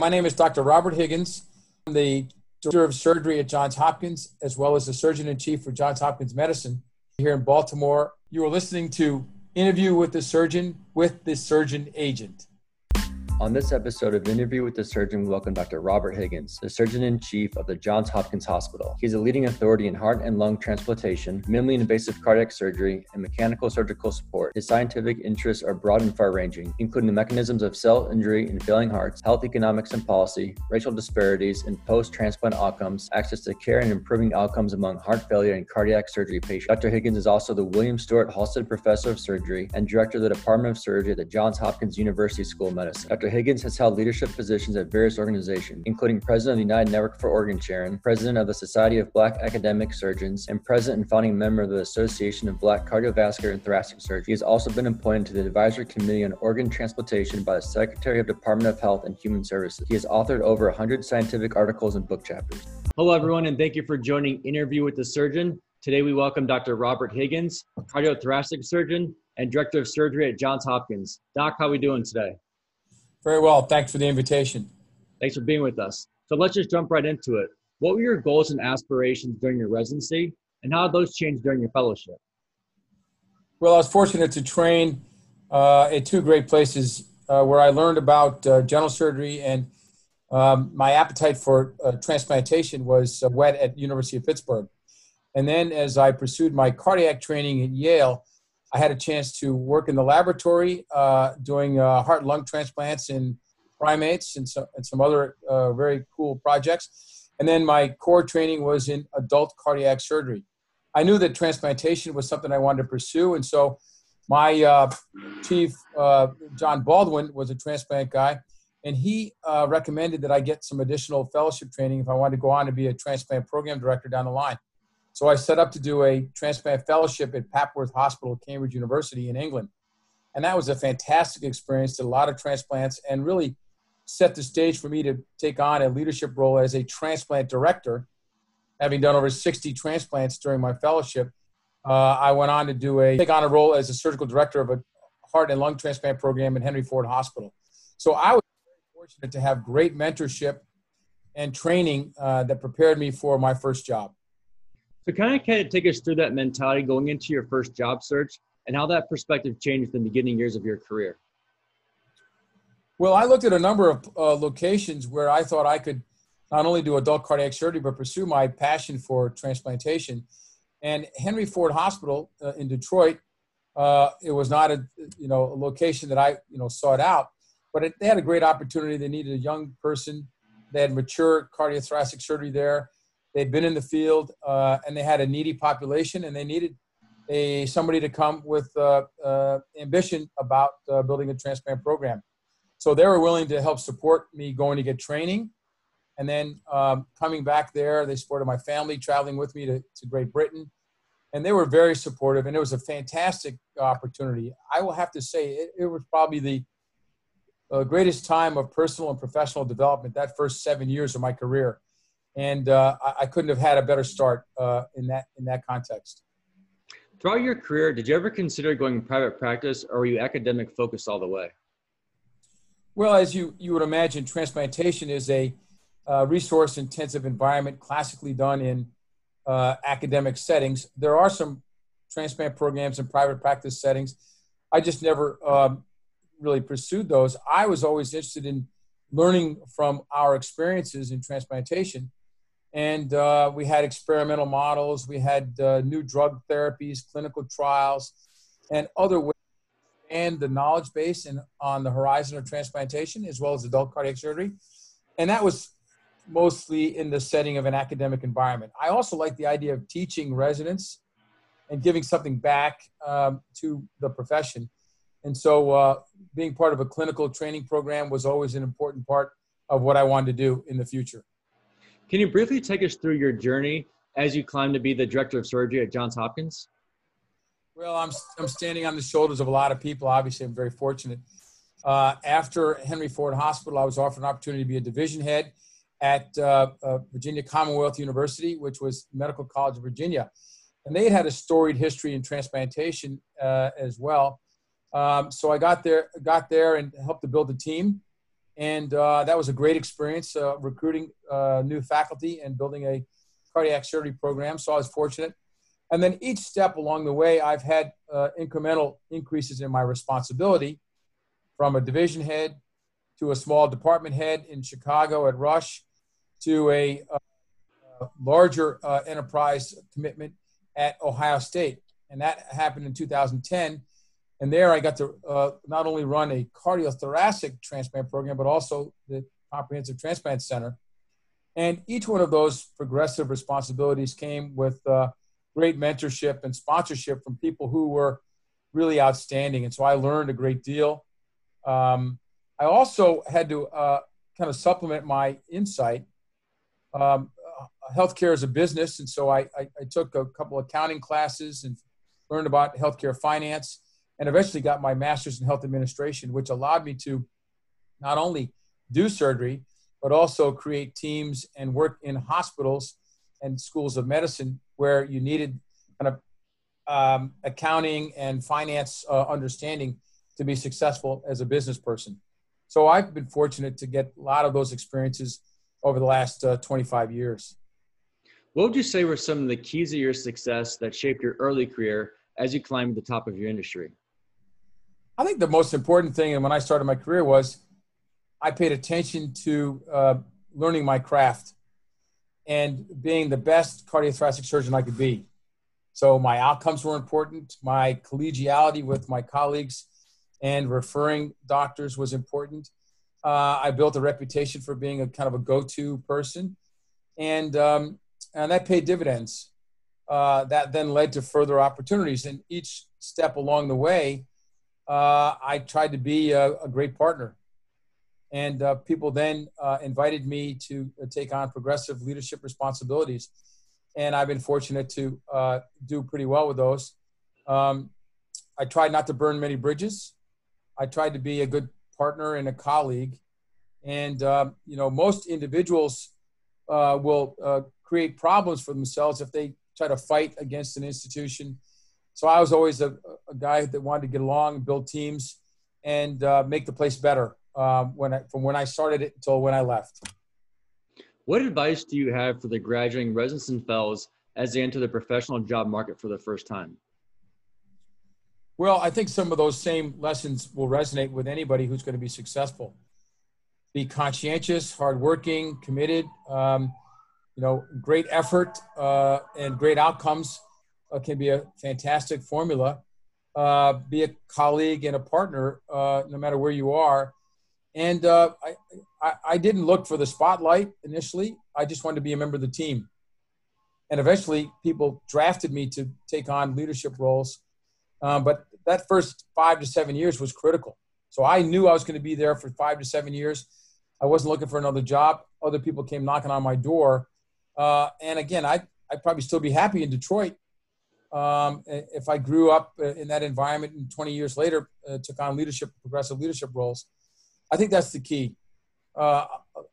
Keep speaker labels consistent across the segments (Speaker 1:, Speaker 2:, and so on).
Speaker 1: My name is Dr. Robert Higgins. I'm the director of surgery at Johns Hopkins, as well as the surgeon in chief for Johns Hopkins Medicine here in Baltimore. You are listening to Interview with the Surgeon with the Surgeon Agent.
Speaker 2: On this episode of Interview with the Surgeon, we welcome Dr. Robert Higgins, the Surgeon in Chief of the Johns Hopkins Hospital. He is a leading authority in heart and lung transplantation, minimally invasive cardiac surgery, and mechanical surgical support. His scientific interests are broad and far ranging, including the mechanisms of cell injury in failing hearts, health economics and policy, racial disparities in post transplant outcomes, access to care, and improving outcomes among heart failure and cardiac surgery patients. Dr. Higgins is also the William Stewart Halsted Professor of Surgery and Director of the Department of Surgery at the Johns Hopkins University School of Medicine. Dr. Higgins has held leadership positions at various organizations, including President of the United Network for Organ Sharing, President of the Society of Black Academic Surgeons, and President and founding member of the Association of Black Cardiovascular and Thoracic Surgeons. He has also been appointed to the Advisory Committee on Organ Transplantation by the Secretary of Department of Health and Human Services. He has authored over 100 scientific articles and book chapters.
Speaker 3: Hello, everyone, and thank you for joining Interview with the Surgeon. Today, we welcome Dr. Robert Higgins, cardiothoracic surgeon and director of surgery at Johns Hopkins. Doc, how are we doing today?
Speaker 1: Very well. Thanks for the invitation.
Speaker 3: Thanks for being with us. So let's just jump right into it. What were your goals and aspirations during your residency, and how did those change during your fellowship?
Speaker 1: Well, I was fortunate to train uh, at two great places uh, where I learned about uh, general surgery, and um, my appetite for uh, transplantation was uh, whet at University of Pittsburgh. And then, as I pursued my cardiac training at Yale, I had a chance to work in the laboratory uh, doing uh, heart lung transplants in primates and, so, and some other uh, very cool projects. And then my core training was in adult cardiac surgery. I knew that transplantation was something I wanted to pursue. And so my uh, chief, uh, John Baldwin, was a transplant guy. And he uh, recommended that I get some additional fellowship training if I wanted to go on to be a transplant program director down the line. So I set up to do a transplant fellowship at Papworth Hospital, Cambridge University in England. And that was a fantastic experience, did a lot of transplants, and really set the stage for me to take on a leadership role as a transplant director. Having done over 60 transplants during my fellowship, uh, I went on to do a take on a role as a surgical director of a heart and lung transplant program at Henry Ford Hospital. So I was very fortunate to have great mentorship and training uh, that prepared me for my first job.
Speaker 3: So, kind of, kind of take us through that mentality going into your first job search and how that perspective changed in the beginning years of your career.
Speaker 1: Well, I looked at a number of uh, locations where I thought I could not only do adult cardiac surgery but pursue my passion for transplantation. And Henry Ford Hospital uh, in Detroit, uh, it was not a you know a location that I you know sought out, but it, they had a great opportunity. They needed a young person. They had mature cardiothoracic surgery there They'd been in the field uh, and they had a needy population and they needed a somebody to come with uh, uh, ambition about uh, building a transplant program. So they were willing to help support me going to get training. And then um, coming back there, they supported my family traveling with me to, to Great Britain. And they were very supportive, and it was a fantastic opportunity. I will have to say, it, it was probably the uh, greatest time of personal and professional development that first seven years of my career and uh, I, I, couldn't have had a better start uh, in that in that context.
Speaker 3: Throughout your career, did you ever consider going private practice, or were you academic focused all the way?
Speaker 1: Well, as you you would imagine, transplantation is a uh, resource intensive environment, classically done in uh, academic settings. There are some transplant programs in private practice settings. I just never um, really pursued those. I was always interested in learning from our experiences in transplantation and uh, we had experimental models, we had uh, new drug therapies, clinical trials, and other ways expand the knowledge base and on the horizon of transplantation as well as adult cardiac surgery. And that was mostly in the setting of an academic environment. I also like the idea of teaching residents and giving something back um, to the profession. And so, uh, being part of a clinical training program was always an important part of what I wanted to do in the future.
Speaker 3: Can you briefly take us through your journey as you climb to be the director of surgery at Johns Hopkins?
Speaker 1: Well, I'm, I'm standing on the shoulders of a lot of people. Obviously, I'm very fortunate. Uh, after Henry Ford Hospital, I was offered an opportunity to be a division head at uh, uh, Virginia Commonwealth University, which was Medical College of Virginia. And they had had a storied history in transplantation uh, as well. Um, so I got there, got there and helped to build a team And uh, that was a great experience uh, recruiting uh, new faculty and building a cardiac surgery program. So I was fortunate. And then each step along the way, I've had uh, incremental increases in my responsibility from a division head to a small department head in Chicago at Rush to a uh, larger enterprise commitment at Ohio State. And that happened in 2010. And there I got to uh, not only run a cardiothoracic transplant program, but also the Comprehensive Transplant Center. And each one of those progressive responsibilities came with uh, great mentorship and sponsorship from people who were really outstanding. And so I learned a great deal. Um, I also had to uh, kind of supplement my insight. Um, uh, healthcare is a business, and so I, I, I, took a couple accounting classes and learned about healthcare finance, and eventually got my master's in health administration, which allowed me to not only do surgery but also create teams and work in hospitals and schools of medicine where you needed kind of um, accounting and finance uh, understanding to be successful as a business person. So I've been fortunate to get a lot of those experiences over the last uh, 25 years.
Speaker 3: What would you say were some of the keys of your success that shaped your early career as you climbed the top of your industry?
Speaker 1: I think the most important thing, and when I started my career, was I paid attention to uh, learning my craft and being the best cardiothoracic surgeon I could be. So my outcomes were important. My collegiality with my colleagues and referring doctors was important. Uh, I built a reputation for being a kind of a go-to person, and um, and that paid dividends. Uh, that then led to further opportunities, and each step along the way, uh, I tried to be a, a great partner. And uh, people then uh, invited me to uh, take on progressive leadership responsibilities, and I've been fortunate to do pretty well with those. Um, I tried not to burn many bridges. I tried to be a good partner and a colleague. And, uh, you know, most individuals uh, will uh, create problems for themselves if they try to fight against an institution. So I was always a, a guy that wanted to get along, build teams, and uh, make the place better um, when I, from when I started it until when I left.
Speaker 3: What advice do you have for the graduating residents and fellows as they enter the professional job market for the first time?
Speaker 1: Well, I think some of those same lessons will resonate with anybody who's going to be successful. Be conscientious, hardworking, committed. Um, you know, great effort uh, and great outcomes uh, can be a fantastic formula. Uh, be a colleague and a partner, uh, no matter where you are. And uh, I, I, I didn't look for the spotlight initially. I just wanted to be a member of the team. And eventually, people drafted me to take on leadership roles. Um, but that first five to seven years was critical. So I knew I was going to be there for five to seven years. I wasn't looking for another job. Other people came knocking on my door. Uh, and again, I, I'd probably still be happy in Detroit um, if I grew up uh, in that environment and 20 years later uh, took on leadership, progressive leadership roles. I think that's the key. Uh,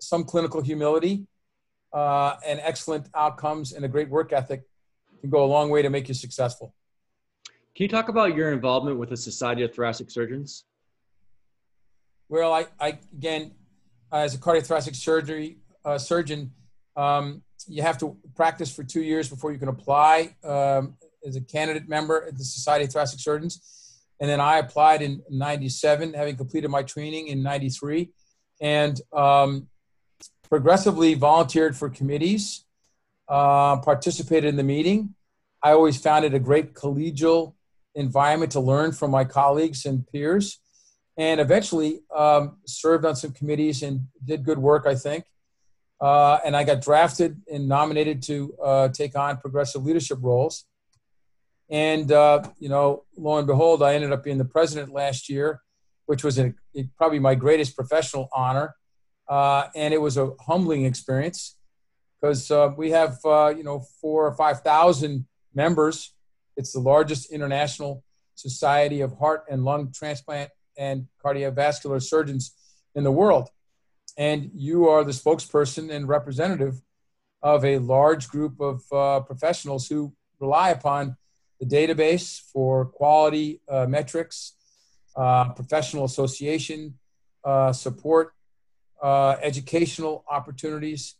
Speaker 1: some clinical humility uh, and excellent outcomes and a great work ethic can go a long way to make you successful.
Speaker 3: Can you talk about your involvement with the Society of Thoracic Surgeons?
Speaker 1: Well, I, I again, as a cardiothoracic surgery uh, surgeon, um, you have to practice for two years before you can apply um, as a candidate member at the Society of Thoracic Surgeons. And then I applied in 97, having completed my training in 93, and um, progressively volunteered for committees, uh, participated in the meeting. I always found it a great collegial environment to learn from my colleagues and peers, and eventually um, served on some committees and did good work, I think. Uh, and I got drafted and nominated to uh, take on progressive leadership roles. And, uh, you know, lo and behold, I ended up being the president last year, which was a, probably my greatest professional honor. Uh, and it was a humbling experience because uh, we have, uh, you know, four or 5,000 members it's the largest international society of heart and lung transplant and cardiovascular surgeons in the world. And you are the spokesperson and representative of a large group of uh, professionals who rely upon the database for quality uh, metrics, uh, professional association uh, support, uh, educational opportunities,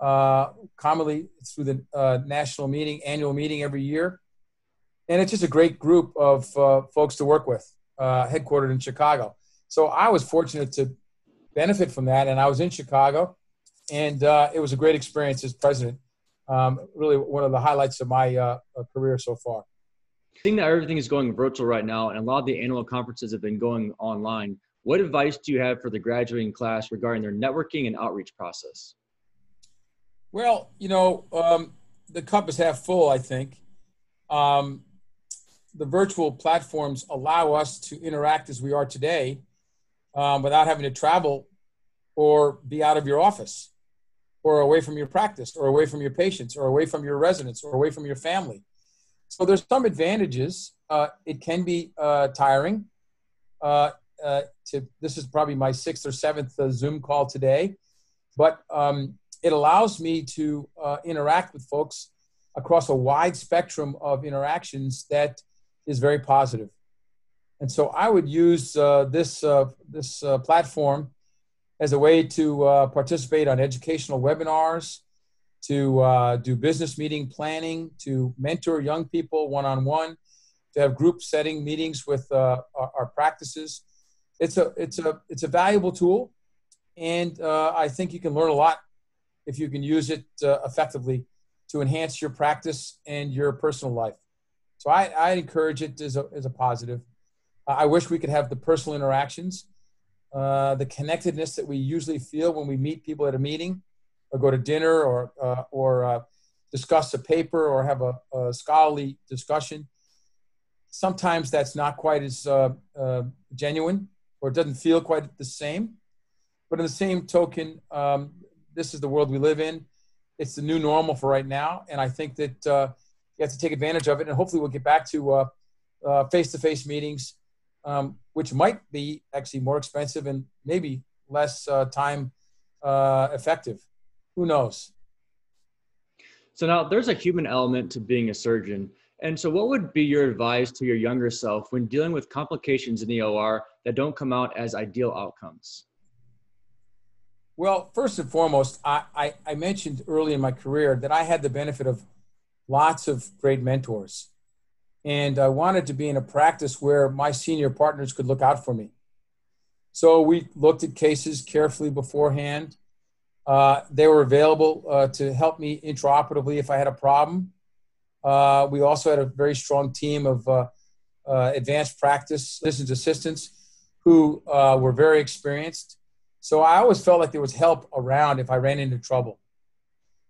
Speaker 1: uh, commonly through the national meeting, annual meeting every year. And it's just a great group of folks to work with, headquartered in Chicago. So I was fortunate to benefit from that, and I was in Chicago, and it was a great experience as president. Um, really, one of the highlights of my career so far.
Speaker 3: Seeing that everything is going virtual right now, and a lot of the annual conferences have been going online, what advice do you have for the graduating class regarding their networking and outreach process?
Speaker 1: Well, you know, um, the cup is half full, I think. Um, the virtual platforms allow us to interact as we are today um, without having to travel or be out of your office or away from your practice or away from your patients or away from your residents or away from your family. So there's some advantages. Uh, it can be uh, tiring. Uh, uh, to this is probably my sixth or seventh uh, Zoom call today, but um, it allows me to uh, interact with folks across a wide spectrum of interactions that is very positive. And so I would use this this platform as a way to participate on educational webinars, to do business meeting planning, to mentor young people one on one, to have group setting meetings with our, our practices it's a it's a it's a valuable tool, and uh, I think you can learn a lot if you can use it uh, effectively to enhance your practice and your personal life. So I, I encourage it as a, as a positive. I wish we could have the personal interactions, uh, the connectedness that we usually feel when we meet people at a meeting, or go to dinner, or uh, or uh, discuss a paper, or have a, a scholarly discussion. Sometimes that's not quite as uh, genuine or it doesn't feel quite the same. But in the same token, um, this is the world we live in. It's the new normal for right now, and I think that uh, you have to take advantage of it. And hopefully, we'll get back to uh, uh, face-to-face meetings, um, which might be actually more expensive and maybe less uh, time uh, effective. Who knows?
Speaker 3: So now there's a human element to being a surgeon. And so, what would be your advice to your younger self when dealing with complications in the OR that don't come out as ideal outcomes?
Speaker 1: Well, first and foremost, I, I, I, mentioned early in my career that I had the benefit of lots of great mentors. And I wanted to be in a practice where my senior partners could look out for me. So we looked at cases carefully beforehand. Uh, they were available uh, to help me intraoperatively if I had a problem. Uh, we also had a very strong team of uh, uh, advanced practice physicians assistants who uh, were very experienced. So I always felt like there was help around if I ran into trouble.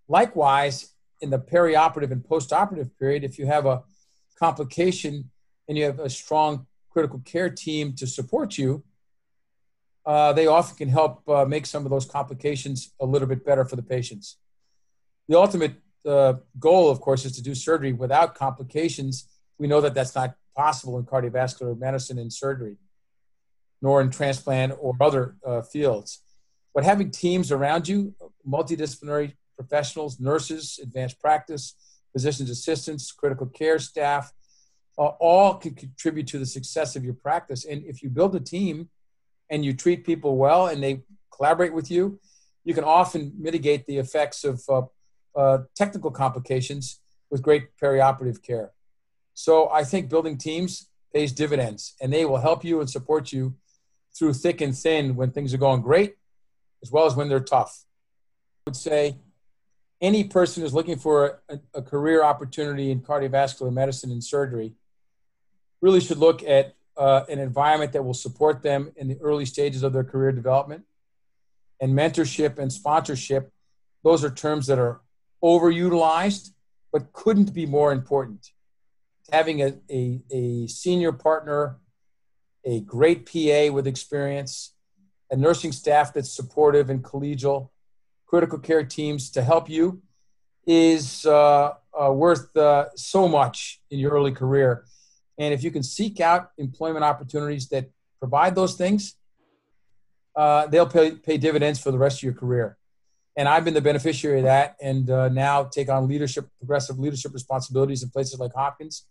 Speaker 1: Likewise, in the perioperative and postoperative period, if you have a complication and you have a strong critical care team to support you, uh, they often can help uh, make some of those complications a little bit better for the patients. The ultimate uh, goal, of course, is to do surgery without complications. We know that that's not possible in cardiovascular medicine and surgery nor in transplant or other uh, fields. But having teams around you, multidisciplinary professionals, nurses, advanced practice, physicians assistants, critical care staff, uh, all can contribute to the success of your practice. And if you build a team and you treat people well and they collaborate with you, you can often mitigate the effects of uh, uh, technical complications with great perioperative care. So I think building teams pays dividends and they will help you and support you through thick and thin when things are going great, as well as when they're tough. I would say any person who's looking for a, a career opportunity in cardiovascular medicine and surgery really should look at uh, an environment that will support them in the early stages of their career development. And mentorship and sponsorship, those are terms that are overutilized, but couldn't be more important. Having a, a, a senior partner a great PA with experience, a nursing staff that's supportive and collegial, critical care teams to help you is uh, uh, worth uh, so much in your early career. And if you can seek out employment opportunities that provide those things, uh, they'll pay, pay dividends for the rest of your career. And I've been the beneficiary of that, and uh, now take on leadership, progressive leadership responsibilities in places like Hopkins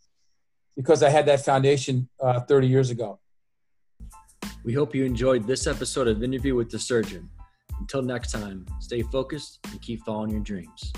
Speaker 1: because I had that foundation uh, 30 years ago.
Speaker 3: We hope you enjoyed this episode of Interview with the Surgeon.
Speaker 2: Until next time, stay focused and keep following your dreams.